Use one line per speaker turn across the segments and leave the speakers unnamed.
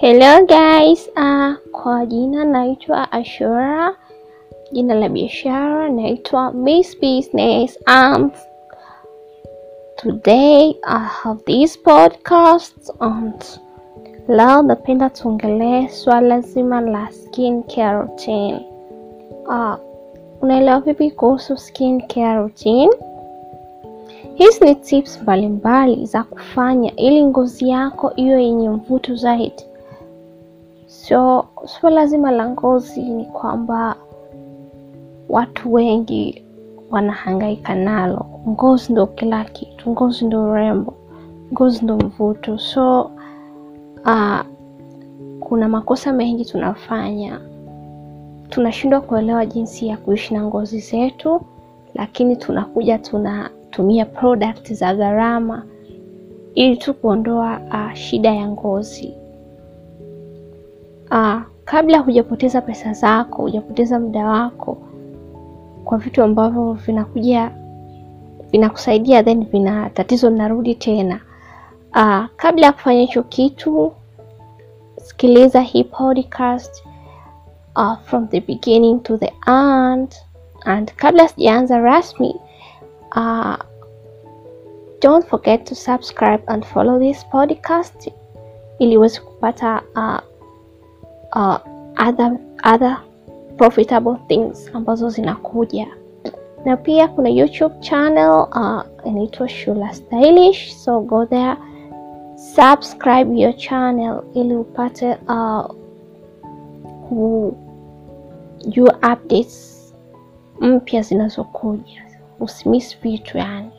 Hello guys, uh, kwa jina naitwa Ashura, jina la biashara naitwa Miss Business and today I have this podcast and leo napenda tuongelee swala zima la skin care routine. Uh, unaelewa vipi kuhusu skin care routine? Hizi ni tips mbalimbali za kufanya ili ngozi yako iwe yenye mvuto zaidi. So swala zima la ngozi ni kwamba watu wengi wanahangaika nalo. Ngozi ndo kila kitu, ngozi ndo urembo, ngozi ndo mvuto. So uh, kuna makosa mengi tunafanya, tunashindwa kuelewa jinsi ya kuishi na ngozi zetu, lakini tunakuja tunatumia product za gharama ili tu kuondoa uh, shida ya ngozi. Uh, kabla hujapoteza pesa zako, hujapoteza muda wako kwa vitu ambavyo vinakuja vinakusaidia then vina tatizo linarudi tena. Aa, kabla ya kufanya hicho kitu, sikiliza hii podcast uh, from the beginning to the end. And kabla sijaanza rasmi uh, don't forget to subscribe and follow this podcast ili uweze kupata uh, uh, other, other profitable things ambazo zinakuja. Na pia kuna youtube channel uh, inaitwa shula stylish so go there subscribe your channel ili upate uh, kujua updates mpya zinazokuja. Usimiss vitu yani.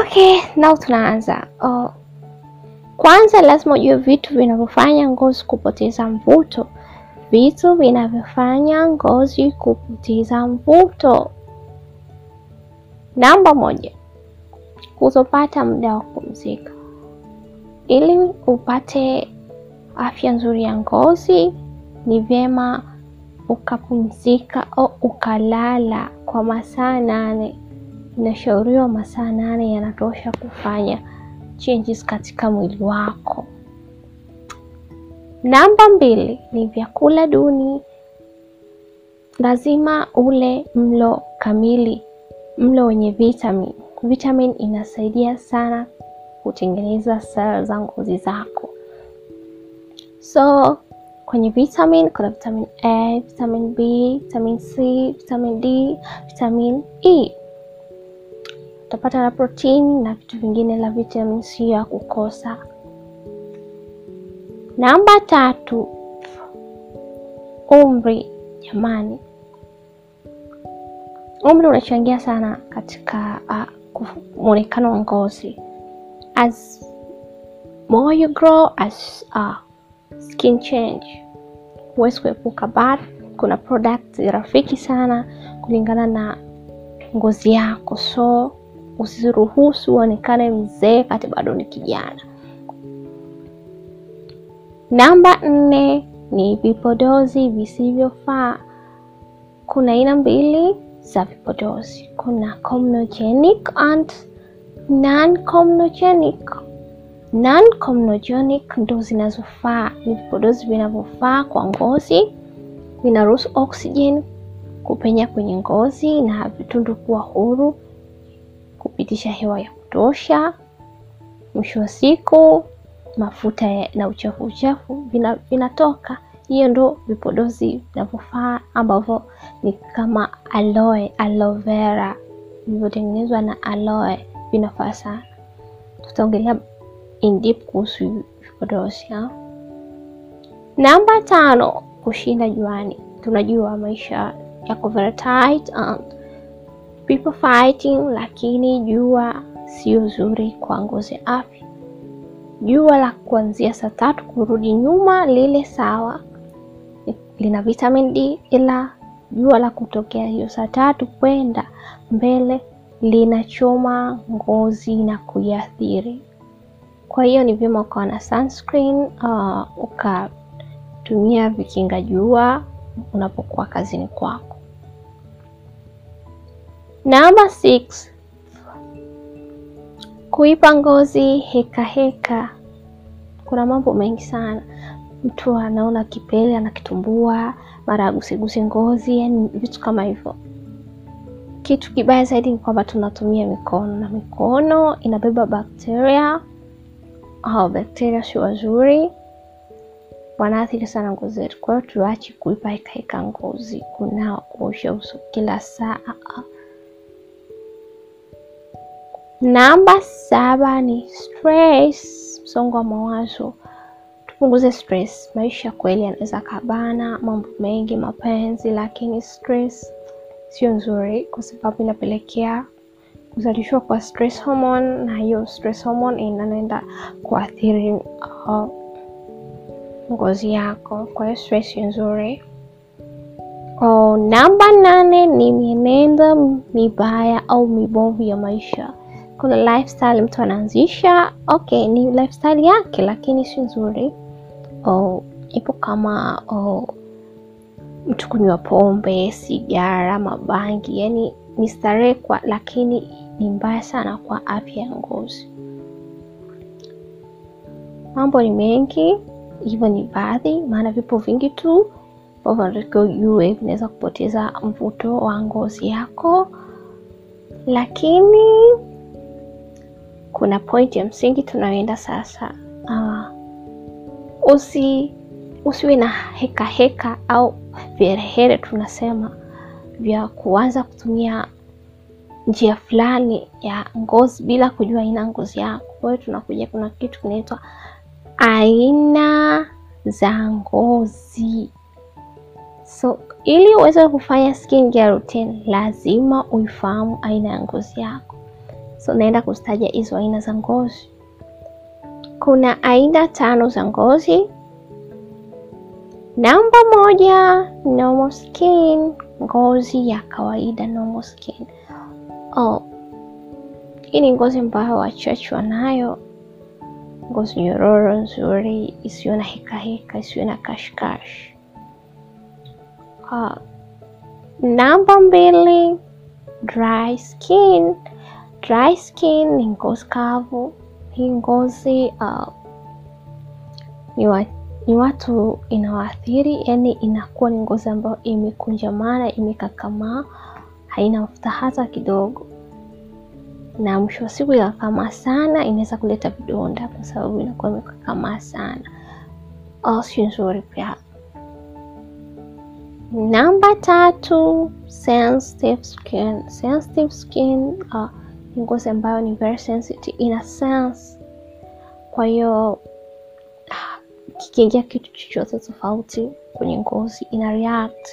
Okay now tunaanza. Uh, kwanza lazima ujue vitu vinavyofanya ngozi kupoteza mvuto. Vitu vinavyofanya ngozi kupoteza mvuto. Namba moja, kutopata muda wa kupumzika. Ili upate afya nzuri ya ngozi, ni vyema ukapumzika au ukalala kwa masaa nane. Inashauriwa masaa nane yanatosha kufanya changes katika mwili wako. Namba mbili ni vyakula duni. Lazima ule mlo kamili, mlo wenye vitamin. Vitamin inasaidia sana kutengeneza seli za ngozi zako. So kwenye vitamin kuna vitamin A, vitamin B, vitamin C, vitamin D, vitamin E utapata na protini na vitu vingine la vitamin C ya kukosa. Namba tatu, umri. Jamani, umri unachangia sana katika uh, mwonekano wa ngozi. As more you grow as uh, skin change, huwezi kuepuka, but kuna product rafiki sana kulingana na ngozi yako so usiruhusu uonekane mzee kati bado ni kijana. Namba nne ni vipodozi visivyofaa. Kuna aina mbili za vipodozi, kuna comedogenic and non-comedogenic. Non-comedogenic ndo zinazofaa, ni vipodozi vinavyofaa kwa ngozi, vinaruhusu oxygen kupenya kwenye ngozi na vitundu kuwa huru kupitisha hewa ya kutosha. Mwisho wa siku mafuta na uchafu uchafu vinatoka. Hiyo ndo vipodozi vinavyofaa ambavyo ni kama aloe, aloe vera vilivyotengenezwa na aloe vinafaa sana. Tutaongelea in deep kuhusu vipodozi. Namba tano, kushinda juani. Tunajua maisha yako very tight and people fighting, lakini jua sio zuri kwa ngozi ya afya. Jua la kuanzia saa tatu kurudi nyuma lile sawa, lina vitamin D, ila jua la kutokea hiyo saa tatu kwenda mbele linachoma ngozi na kuiathiri. Kwa hiyo ni vyema ukawa na sunscreen, uh, ukatumia vikinga jua unapokuwa kazini kwako. Namba 6 kuipa ngozi heka heka. Kuna mambo mengi sana mtu anaona kipele anakitumbua, mara aguseguse ngozi, yani vitu kama hivyo. Kitu kibaya zaidi ni kwamba tunatumia mikono na mikono inabeba bakteria au bakteria sio wazuri, wanaathiri sana ngozi yetu. Kwa hiyo tuache kuipa hekaheka ngozi, kunao, kuosha uso kila saa. Namba saba ni stress, msongo wa mawazo. Tupunguze stress. Maisha kweli yanaweza kabana, mambo mengi, mapenzi, lakini stress sio nzuri, kwa sababu inapelekea kuzalishwa kwa stress hormone, na hiyo stress hormone inaenda kuathiri uh, ngozi yako. Kwa hiyo stress sio nzuri. Oh, namba nane ni mienendo mibaya au mibovu ya maisha. Kuna lifestyle mtu anaanzisha, okay, ni lifestyle yake, lakini si nzuri. Oh, ipo kama oh, mtu kunywa pombe, sigara, mabangi, yani ni starehe lakini ni mbaya sana kwa afya ya ngozi. Mambo ni mengi, hivyo ni baadhi, maana vipo vingi tu. Ambavyo unatakiwa ujue vinaweza kupoteza mvuto wa ngozi yako, lakini kuna pointi ya msingi tunayoenda sasa. Uh, usi usiwe na heka heka au viherehere tunasema vya kuanza kutumia njia fulani ya ngozi bila kujua aina ngozi yako. Kwa hiyo tunakuja, kuna kitu kinaitwa aina za ngozi. So ili uweze kufanya skin care routine lazima uifahamu aina ya ngozi yako. So naenda kuzitaja hizo aina za ngozi. Kuna aina tano za ngozi. Namba moja, normal skin, ngozi ya kawaida, normal skin. Oh, hii ni ngozi ambayo wachache wanayo, ngozi nyororo nzuri, isiyo na heka heka, isiyo na kashkash. Uh, namba mbili, dry skin. Dry skin ni ngozi kavu. Hii ngozi ni, wa, ni watu inawaathiri, yani inakuwa ni ngozi ambayo imekunjamana, imekakamaa, haina mafuta hata kidogo, na mwisho wa siku ikakamaa sana inaweza kuleta vidonda kwa sababu inakuwa imekakamaa sana. si nzuri pia. Namba tatu, sensitive skin. Sensitive skin uh, ni ngozi ambayo ni very sensitive, ina sense. Kwa hiyo kikiingia kitu chochote tofauti kwenye ngozi ina react,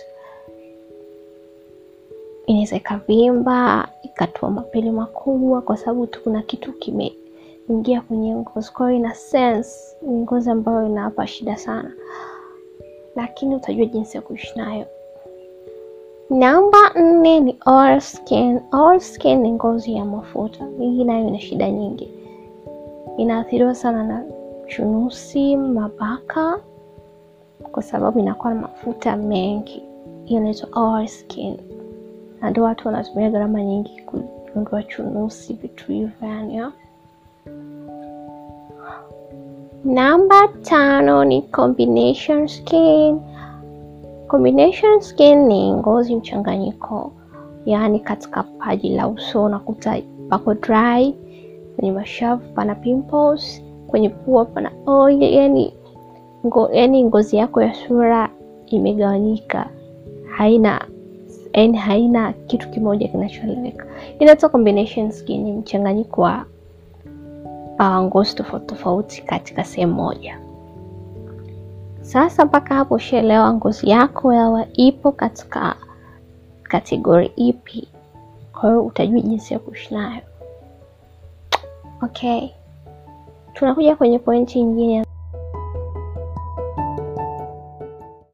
inaweza ikavimba, ikatoa mapele makubwa, kwa sababu tu kuna kitu kimeingia kwenye ngozi. Kwa hiyo ina sense, ni ngozi ambayo inawapa shida sana, lakini utajua jinsi ya kuishi nayo. Namba nne ni oil skin. Oil skin ni ngozi ya mafuta. Hii nayo ina shida nyingi, inaathiriwa sana na chunusi, mabaka, kwa sababu inakuwa na mafuta mengi. Hiyo inaitwa oil skin, na ndio watu wanatumia gharama nyingi kuondoa chunusi, vitu hivyo yani. Namba tano ni combination skin. Combination skin ni ngozi mchanganyiko, yaani katika paji la uso unakuta pako dry, kwenye mashavu pana pimples, kwenye pua pana oil, yani ngo, yani ngozi yako ya sura imegawanyika, haina yani haina kitu kimoja kinachoeleweka. Inaitwa combination skin, ni mchanganyiko wa uh, ngozi tofauti tofauti katika sehemu moja. Sasa mpaka hapo ushaelewa ngozi yako yawa ipo katika kategori ipi, kwa hiyo utajua jinsi ya kuishi nayo. Okay, tunakuja kwenye pointi nyingine